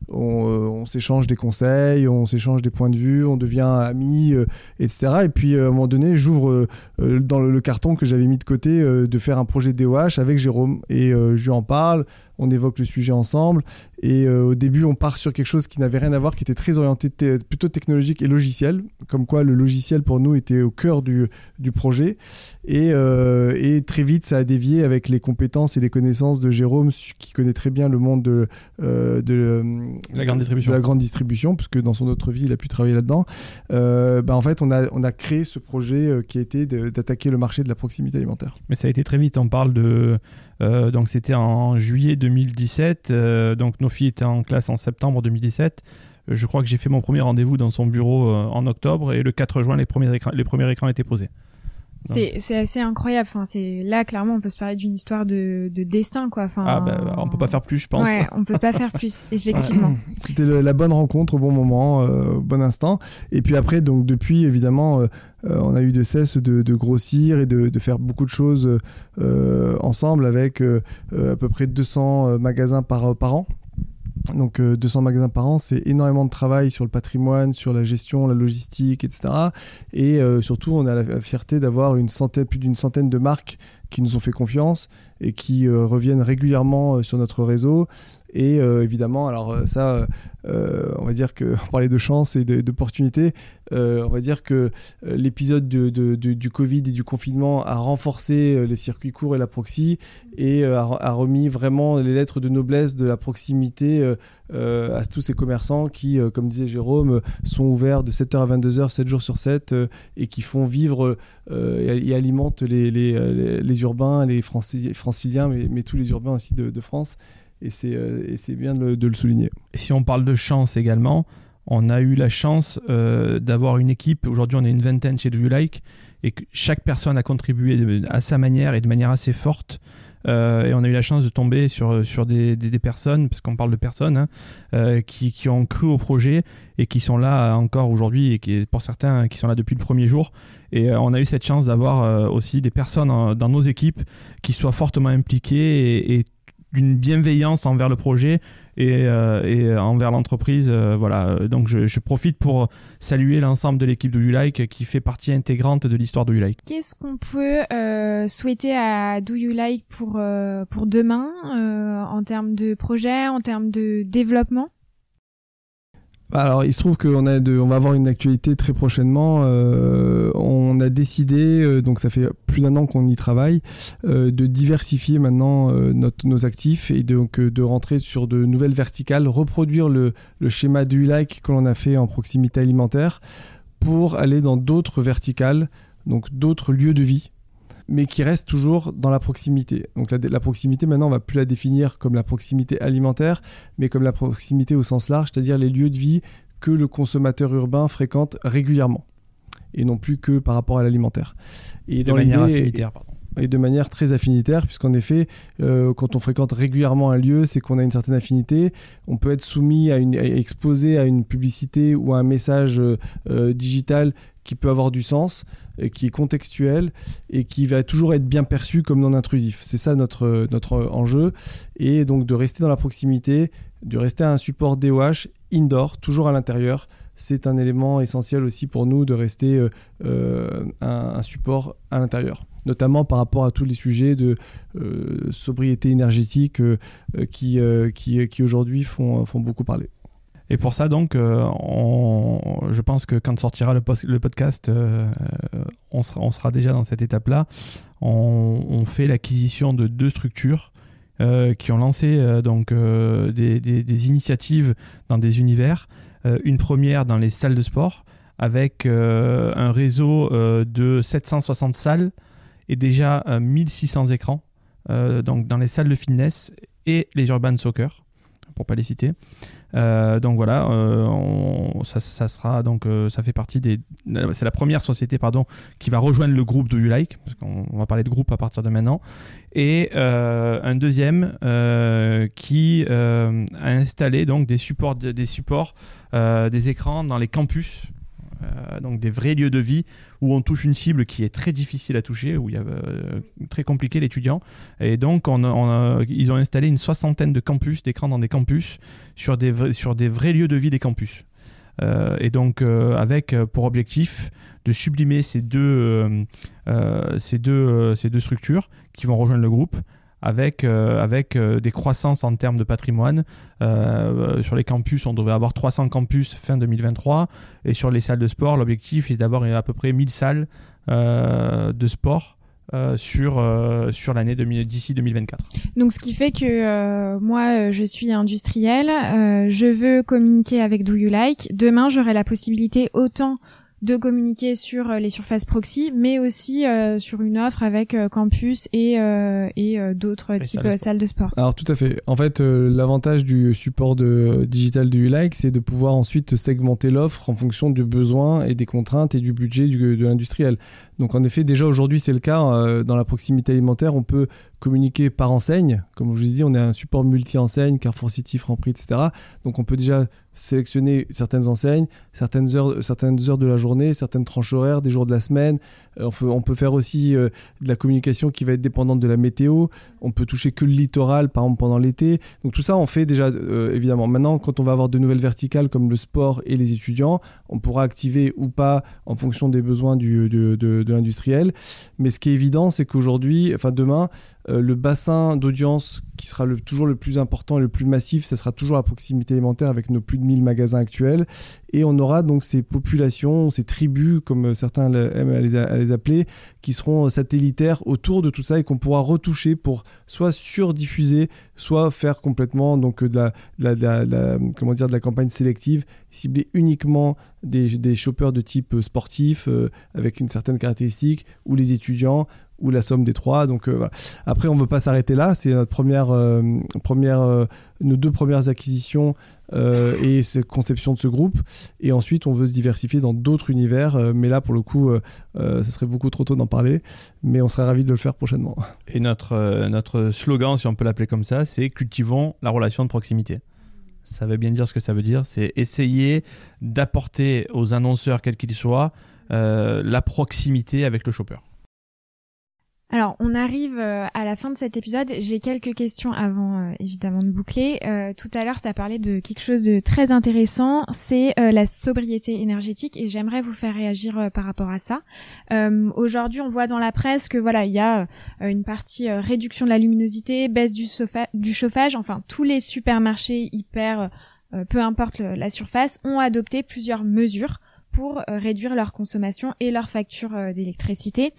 [SPEAKER 3] on, s'échange des conseils, on s'échange des points de vue, on devient amis, etc. Et puis, moment donné, j'ouvre euh, euh, dans le, carton que j'avais mis de côté euh, de faire un projet DOH avec Jérôme. Et je lui en parle on évoque le sujet ensemble. Et euh, au début, on part sur quelque chose qui n'avait rien à voir, qui était très orienté plutôt technologique et logiciel, comme quoi le logiciel pour nous était au cœur du, du projet. Et, euh, et, très vite, ça a dévié avec les compétences et les connaissances de Jérôme, qui connaît très bien le monde de, euh, de,
[SPEAKER 2] la grande distribution.
[SPEAKER 3] la grande distribution, puisque dans son autre vie, il a pu travailler là-dedans. Bah, en fait, on a, on a créé ce projet qui a été d'attaquer le marché de la proximité alimentaire.
[SPEAKER 2] Mais ça a été très vite. On parle de. donc, c'était en juillet 2017. Euh, donc nos filles étaient en classe en septembre 2017. Euh, je crois que j'ai fait mon premier rendez-vous dans son bureau euh, en octobre et le 4 juin, les premiers les premiers écrans étaient posés.
[SPEAKER 1] C'est, assez incroyable. Enfin, c'est là clairement on peut se parler d'une histoire de, destin quoi. Enfin,
[SPEAKER 2] ah bah, on peut pas faire plus, je pense.
[SPEAKER 1] Ouais, on peut pas faire plus, effectivement.
[SPEAKER 3] C'était la bonne rencontre au bon moment, au bon instant. Et puis après, donc depuis évidemment, on a eu de cesse de, grossir et de, faire beaucoup de choses ensemble avec à peu près 200 magasins par, par an. Donc 200 euh, magasins par an, c'est énormément de travail sur le patrimoine, sur la gestion, la logistique, etc. Et euh, surtout, on a la fierté d'avoir une centaine, plus d'une centaine de marques qui nous ont fait confiance et qui euh, reviennent régulièrement sur notre réseau et euh, évidemment, alors euh, ça, euh, on va dire que on parlait de chance et d'opportunité. on va dire que l'épisode du Covid et du confinement a renforcé les circuits courts et la proxy et a, remis vraiment les lettres de noblesse de la proximité à tous ces commerçants qui, comme disait Jérôme, sont ouverts de 7h à 22h, 7 jours sur 7 et qui font vivre et, alimentent les, les, urbains, les franciliens, mais, tous les urbains aussi de, France et c'est bien de le, de le, souligner.
[SPEAKER 2] Si on parle de chance également, on a eu la chance euh, d'avoir une équipe, aujourd'hui on est une vingtaine chez Do Like, et que chaque personne a contribué à sa manière et de manière assez forte. Euh, et on a eu la chance de tomber sur, sur des, des, personnes, parce qu'on parle de personnes, hein, qui, qui, ont cru au projet et qui sont là encore aujourd'hui, et qui, pour certains qui sont là depuis le premier jour. Et on a eu cette chance d'avoir aussi des personnes dans nos équipes qui soient fortement impliquées et d'une bienveillance envers le projet et, et envers l'entreprise. voilà. Donc je, profite pour saluer l'ensemble de l'équipe de Do Like qui fait partie intégrante de l'histoire de Do Like.
[SPEAKER 1] Qu'est-ce qu'on peut souhaiter à Do You Like pour, pour demain en termes de projet, en termes de développement?
[SPEAKER 3] Alors, il se trouve qu'on a on va avoir une actualité très prochainement. Euh, on a décidé, euh, donc ça fait plus d'un an qu'on y travaille, euh, de diversifier maintenant nos actifs et donc de rentrer sur de nouvelles verticales, reproduire le, le schéma du like que l'on a fait en proximité alimentaire pour aller dans d'autres verticales, donc d'autres lieux de vie mais qui reste toujours dans la proximité. Donc la, proximité, maintenant, on va plus la définir comme la proximité alimentaire, mais comme la proximité au sens large, c'est-à-dire les lieux de vie que le consommateur urbain fréquente régulièrement, et non plus que par rapport à l'alimentaire.
[SPEAKER 2] Et de manière affinitaire, pardon
[SPEAKER 3] et de manière très affinitaire, puisqu'en effet, euh, quand on fréquente régulièrement un lieu, c'est qu'on a une certaine affinité. On peut être soumis à une, exposé à une publicité ou à un message euh, digital qui peut avoir du sens, qui est contextuel et qui va toujours être bien perçu comme non intrusif. C'est ça notre, notre enjeu. Et donc de rester dans la proximité, de rester à un support DOH indoor, toujours à l'intérieur. C'est un élément essentiel aussi pour nous de rester euh, euh, un, support à l'intérieur notamment par rapport à tous les sujets de euh, sobriété énergétique qui, qui, qui aujourd'hui font, font beaucoup parler.
[SPEAKER 2] Et pour ça, donc, euh, je pense que quand sortira le, podcast, euh, on, sera, on, sera, déjà dans cette étape-là. On, fait l'acquisition de deux structures euh, qui ont lancé donc, des, initiatives dans des univers. une première dans les salles de sport, avec un réseau de 760 salles et déjà 1600 écrans donc dans les salles de fitness et les urban soccer, pour pas les citer. Euh, donc voilà, euh, ça, sera donc euh, ça fait partie des. C'est la première société pardon qui va rejoindre le groupe de You Like parce qu'on va parler de groupe à partir de maintenant. Et un deuxième qui a installé donc des supports, des supports, des écrans dans les campus euh, donc des vrais lieux de vie où on touche une cible qui est très difficile à toucher, où il y a euh, très compliqué l'étudiant. Et donc on, ils ont installé une soixantaine de campus, d'écrans dans des campus, sur des, sur des vrais lieux de vie des campus. Euh, et donc avec pour objectif de sublimer ces deux, ces, deux, ces deux structures qui vont rejoindre le groupe avec, euh, avec euh, des croissances en termes de patrimoine. Euh, sur les campus, on devrait avoir 300 campus fin 2023. Et sur les salles de sport, l'objectif est d'avoir à peu près 1000 salles de sport. sur, sur l'année d'ici 2024.
[SPEAKER 1] Donc ce qui fait que moi je suis industriel, je veux communiquer avec Do You Like. Demain j'aurai la possibilité autant de communiquer sur euh, les surfaces proxy, mais aussi euh, sur une offre avec euh, campus et, et d'autres types de salles de sport.
[SPEAKER 3] Alors tout à fait. En fait, l'avantage du support de digital du like, c'est de pouvoir ensuite segmenter l'offre en fonction du besoin et des contraintes et du budget du, de l'industriel. Donc en effet, déjà aujourd'hui c'est le cas. dans la proximité alimentaire, on peut communiquer par enseigne. Comme je vous ai dit, on est un support multi-enseigne, Carrefour City, Franprix, etc. Donc on peut déjà sélectionner certaines enseignes, certaines heures, certaines heures de la journée, certaines tranches horaires, des jours de la semaine. Euh, on, peut, faire aussi euh, de la communication qui va être dépendante de la météo. On peut toucher que le littoral, par exemple, pendant l'été. Donc tout ça, on fait déjà, euh, évidemment. Maintenant, quand on va avoir de nouvelles verticales comme le sport et les étudiants, on pourra activer ou pas en fonction des besoins du, de, de l'industriel. Mais ce qui est évident, c'est qu'aujourd'hui, enfin demain, le bassin d'audience qui sera toujours le plus important et le plus massif, ce sera toujours la proximité alimentaire avec nos plus de 1000 magasins actuels. Et on aura donc ces populations, ces tribus, comme certains aiment à les, appeler, qui seront satellitaires autour de tout ça et qu'on pourra retoucher pour soit surdiffuser, soit faire complètement donc de la, comment dire, de la campagne sélective, cibler uniquement des, des shoppers de type sportif euh, avec une certaine caractéristique ou les étudiants ou la somme des trois. Donc euh, après, on ne veut pas s'arrêter là. C'est notre première, euh, première, euh, nos deux premières acquisitions et cette conception de ce groupe. Et ensuite, on veut se diversifier dans d'autres univers. mais là, pour le coup, ce serait beaucoup trop tôt d'en parler. Mais on serait ravis de le faire prochainement.
[SPEAKER 2] Et notre, notre slogan, si on peut l'appeler comme ça, c'est cultivons la relation de proximité. Ça veut bien dire ce que ça veut dire. C'est essayer d'apporter aux annonceurs, quels qu'ils soient, la proximité avec le shopper.
[SPEAKER 1] Alors, on arrive euh, à la fin de cet épisode. J'ai quelques questions avant, euh, évidemment, de boucler. Euh, tout à l'heure, tu as parlé de quelque chose de très intéressant, c'est la sobriété énergétique, et j'aimerais vous faire réagir par rapport à ça. Aujourd'hui, on voit dans la presse que voilà, il y a une partie réduction de la luminosité, baisse du, du, chauffage, enfin, tous les supermarchés hyper, peu importe la surface, ont adopté plusieurs mesures pour réduire leur consommation et leur facture d'électricité.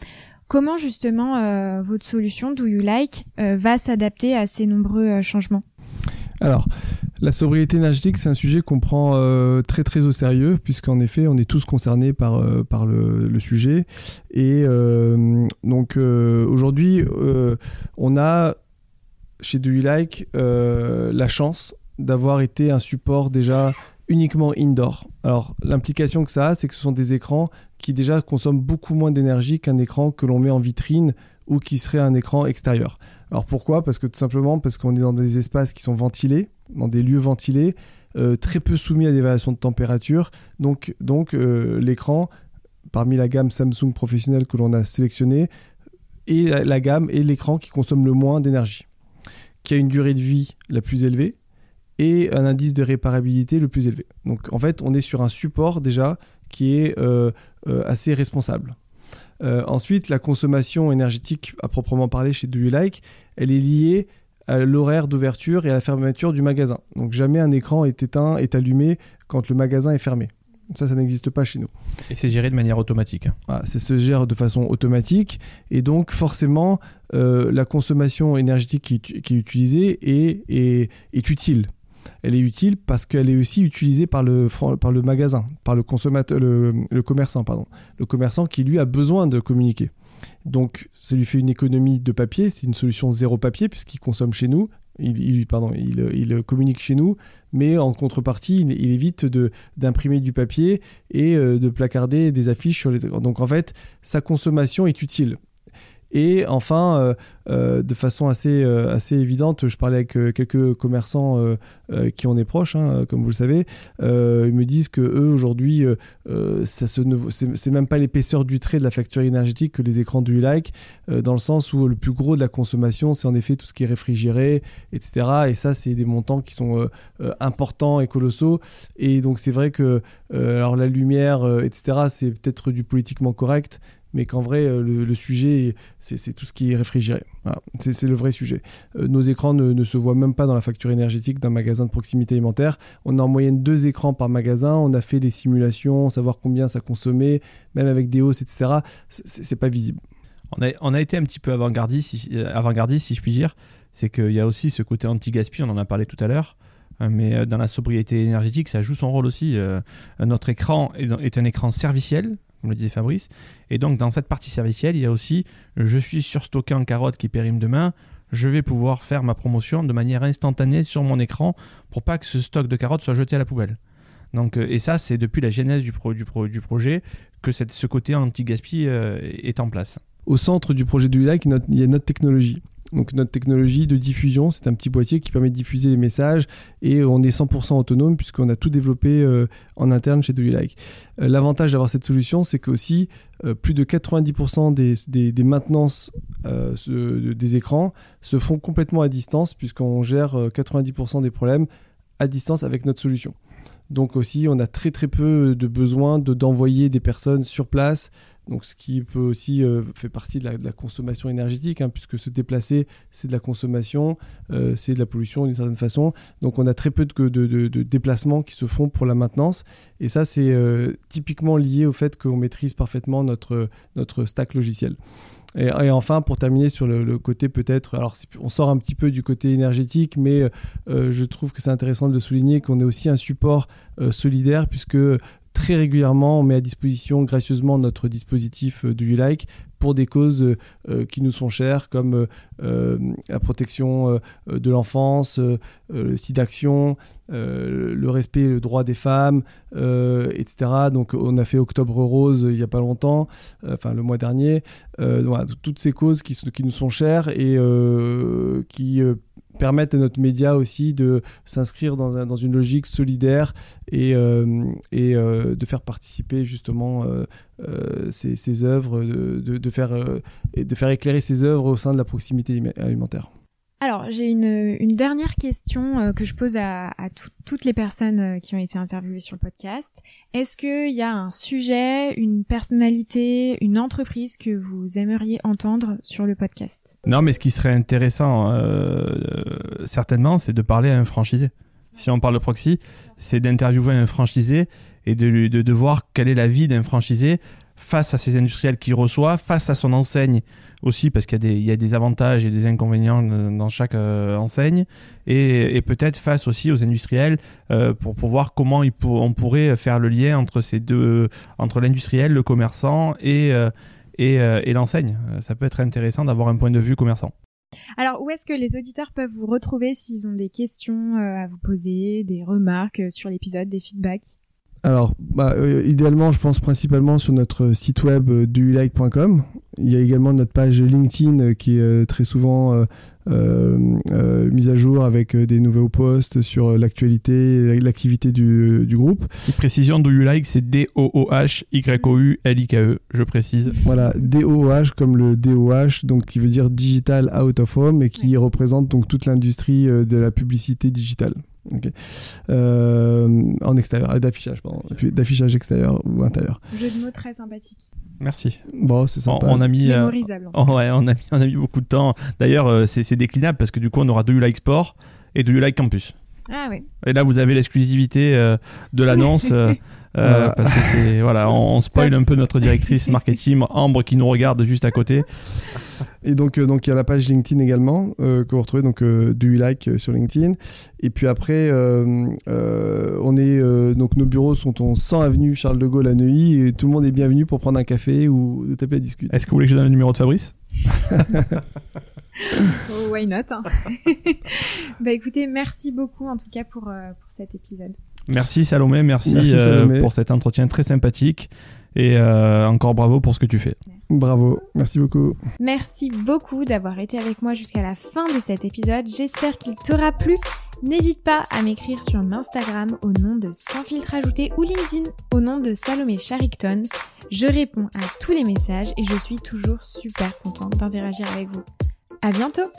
[SPEAKER 1] Comment justement euh, votre solution Do You Like euh, va s'adapter à ces nombreux euh, changements?
[SPEAKER 3] Alors, la sobriété énergétique, c'est un sujet qu'on prend très très au sérieux, puisqu'en effet, on est tous concernés par, par le, sujet. Et donc aujourd'hui, on a chez Do You Like la chance d'avoir été un support déjà uniquement indoor. Alors l'implication que ça a, c'est que ce sont des écrans qui déjà consomment beaucoup moins d'énergie qu'un écran que l'on met en vitrine ou qui serait un écran extérieur. Alors pourquoi? Parce que tout simplement parce qu'on est dans des espaces qui sont ventilés, dans des lieux ventilés, euh, très peu soumis à des variations de température. Donc, euh, l'écran, parmi la gamme Samsung professionnelle que l'on a sélectionnée, est la, la gamme et l'écran qui consomme le moins d'énergie, qui a une durée de vie la plus élevée, et un indice de réparabilité le plus élevé. Donc en fait, on est sur un support déjà qui est euh, euh, assez responsable. Euh, ensuite, la consommation énergétique à proprement parler chez Do You Like, elle est liée à l'horaire d'ouverture et à la fermeture du magasin. Donc jamais un écran est éteint, est allumé quand le magasin est fermé. Ça, ça n'existe pas chez nous.
[SPEAKER 2] Et c'est géré de manière automatique.
[SPEAKER 3] Voilà, c'est se gère de façon automatique. Et donc, forcément, la consommation énergétique qui, est utilisée est, est utile elle est utile parce qu'elle est aussi utilisée par le, magasin, par le consommateur, le, commerçant, pardon. Le commerçant qui lui a besoin de communiquer. Donc ça lui fait une économie de papier, c'est une solution zéro papier puisqu'il consomme chez nous, il, il, communique chez nous, mais en contrepartie, il, évite d'imprimer du papier et euh, de placarder des affiches sur les... Donc en fait, sa consommation est utile. Et enfin, euh, euh, de façon assez, euh, assez évidente, je parlais avec quelques commerçants qui en est proche, hein, comme vous le savez, ils me disent que eux aujourd'hui, ça c'est même pas l'épaisseur du trait de la facture énergétique que les écrans du like, dans le sens où le plus gros de la consommation, c'est en effet tout ce qui est réfrigéré, etc. Et ça, c'est des montants qui sont importants et colossaux. Et donc c'est vrai que alors la lumière, etc. C'est peut-être du politiquement correct, mais qu'en vrai, euh, le, sujet, c'est tout ce qui est réfrigéré. C'est le vrai sujet. Euh, nos écrans ne, se voient même pas dans la facture énergétique d'un magasin de proximité alimentaire. On a en moyenne deux écrans par magasin. On a fait des simulations, savoir combien ça consommait, même avec des hausses, etc. C'est pas visible.
[SPEAKER 2] On a, été un petit peu avant-gardiste, si, euh, avant si je puis dire. C'est qu'il y a aussi ce côté anti-gaspi, on en a parlé tout à l'heure. Mais dans la sobriété énergétique, ça joue son rôle aussi. Notre écran est un écran serviciel, comme le disait Fabrice. Et donc, dans cette partie servicielle, il y a aussi je suis surstocké en carottes qui périment demain. Je vais pouvoir faire ma promotion de manière instantanée sur mon écran pour pas que ce stock de carottes soit jeté à la poubelle. Donc, euh, et ça, c'est depuis la genèse du, projet que ce côté anti-gaspi euh, est en place.
[SPEAKER 3] Au centre du projet du lac, il y a notre technologie. Donc notre technologie de diffusion, c'est un petit boîtier qui permet de diffuser les messages et on est 100% autonome puisqu'on a tout développé euh, en interne chez Do Like. Euh, l'avantage d'avoir cette solution, c'est qu'aussi euh, plus de 90% des, des, maintenances des écrans se font complètement à distance puisqu'on gère 90% des problèmes à distance avec notre solution. Donc aussi, on a très très peu de besoin de, d'envoyer des personnes sur place donc, ce qui peut aussi euh, faire partie de la, consommation énergétique, hein, puisque se déplacer, c'est de la consommation, euh, c'est de la pollution d'une certaine façon. Donc, on a très peu de, de, déplacements qui se font pour la maintenance. Et ça, c'est euh, typiquement lié au fait qu'on maîtrise parfaitement notre, notre stack logiciel. Et, enfin, pour terminer sur le, côté peut-être, alors on sort un petit peu du côté énergétique, mais je trouve que c'est intéressant de souligner qu'on est aussi un support solidaire, puisque très régulièrement, on met à disposition gracieusement notre dispositif euh, du U-Like pour des causes euh, euh, qui nous sont chères, comme la protection de l'enfance, le site d'action, le respect et le droit des femmes, etc. Donc on a fait Octobre Rose il n'y a pas longtemps, enfin le mois dernier. toutes ces causes qui, qui, nous sont chères et qui permettent à notre média aussi de s'inscrire dans, un- dans une logique solidaire et, euh, euh, de faire participer justement euh, ces, œuvres, de, faire, éclairer ces œuvres au sein de la proximité alimentaire.
[SPEAKER 1] Alors, j'ai une, dernière question euh, que je pose à, à tout- toutes les personnes euh, qui ont été interviewées sur le podcast. Est-ce qu'il y a un sujet, une personnalité, une entreprise que vous aimeriez entendre sur le podcast?
[SPEAKER 2] Non, mais ce qui serait intéressant, euh, certainement, c'est de parler à un franchisé. Si on parle de proxy, c'est d'interviewer un franchisé et de, de voir quelle est la vie d'un franchisé face à ces industriels qu'il reçoit, face à son enseigne aussi, parce qu'il y, y a des avantages et des inconvénients euh, dans chaque euh, enseigne, et, et peut-être face aussi aux industriels euh, pour, pour voir comment pour- on pourrait faire le lien entre ces deux, entre l'industriel, le commerçant et, et, et l'enseigne. Ça peut être intéressant d'avoir un point de vue commerçant.
[SPEAKER 1] Alors, où est-ce que les auditeurs peuvent vous retrouver s'ils ont des questions à vous poser, des remarques sur l'épisode, des feedbacks?
[SPEAKER 3] Alors, bah, euh, idéalement, je pense principalement sur notre site web euh, dulike.com. Il y a également notre page LinkedIn euh, qui est euh, très souvent euh, euh, euh, mise à jour avec euh, des nouveaux posts sur euh, l'actualité, l'activité du, du groupe.
[SPEAKER 2] Petite précision, Do You Like, c'est D-O-O-H-Y-O-U-L-I-K-E, je précise.
[SPEAKER 3] Voilà, DOOH comme le DOH, donc qui veut dire Digital Out of Home et qui représente donc toute l'industrie euh, de la publicité digitale. Euh, en extérieur, euh, d'affichage, pardon, Et puis d'affichage extérieur ou intérieur.
[SPEAKER 1] Jeu de mots très sympathique.
[SPEAKER 2] Merci.
[SPEAKER 3] Bon, c'est
[SPEAKER 2] On,
[SPEAKER 3] sympa.
[SPEAKER 2] on a mis... euh,
[SPEAKER 1] Mémorisable.
[SPEAKER 2] oh ouais, on a mis, on a mis beaucoup de temps. D'ailleurs, c'est c'est déclinable parce que du coup, on aura Do You Like Sport et Do You Like Campus.
[SPEAKER 1] Ah oui.
[SPEAKER 2] Et là, vous avez l'exclusivité euh, de l'annonce euh, euh,
[SPEAKER 3] Voilà.
[SPEAKER 2] parce que c'est voilà, on, on spoil un peu notre directrice marketing Ambre qui nous regarde juste à côté.
[SPEAKER 3] Et donc, euh, donc il y a la page LinkedIn également euh, que vous retrouvez donc euh, Do You Like euh, sur LinkedIn. Et puis après, euh, euh, on est euh, donc nos bureaux sont en 100 avenue Charles de Gaulle à Neuilly et tout le monde est bienvenu pour prendre un café ou taper à discuter.
[SPEAKER 2] Est-ce que vous voulez que je donne le numéro de Fabrice?
[SPEAKER 1] Oh, why not hein. Bah écoutez, merci beaucoup en tout cas pour, euh, pour cet épisode.
[SPEAKER 2] Merci Salomé, merci,
[SPEAKER 3] Merci,
[SPEAKER 2] euh,
[SPEAKER 3] Salomé.
[SPEAKER 2] pour cet entretien très sympathique et euh, encore bravo pour ce que tu fais.
[SPEAKER 3] Bravo, merci beaucoup.
[SPEAKER 1] Merci beaucoup d'avoir été avec moi jusqu'à la fin de cet épisode. J'espère qu'il t'aura plu. N'hésite pas à m'écrire sur Instagram au nom de Sans filtre ajouté ou LinkedIn au nom de Salomé Charicton. Je réponds à tous les messages et je suis toujours super contente d'interagir avec vous. À bientôt!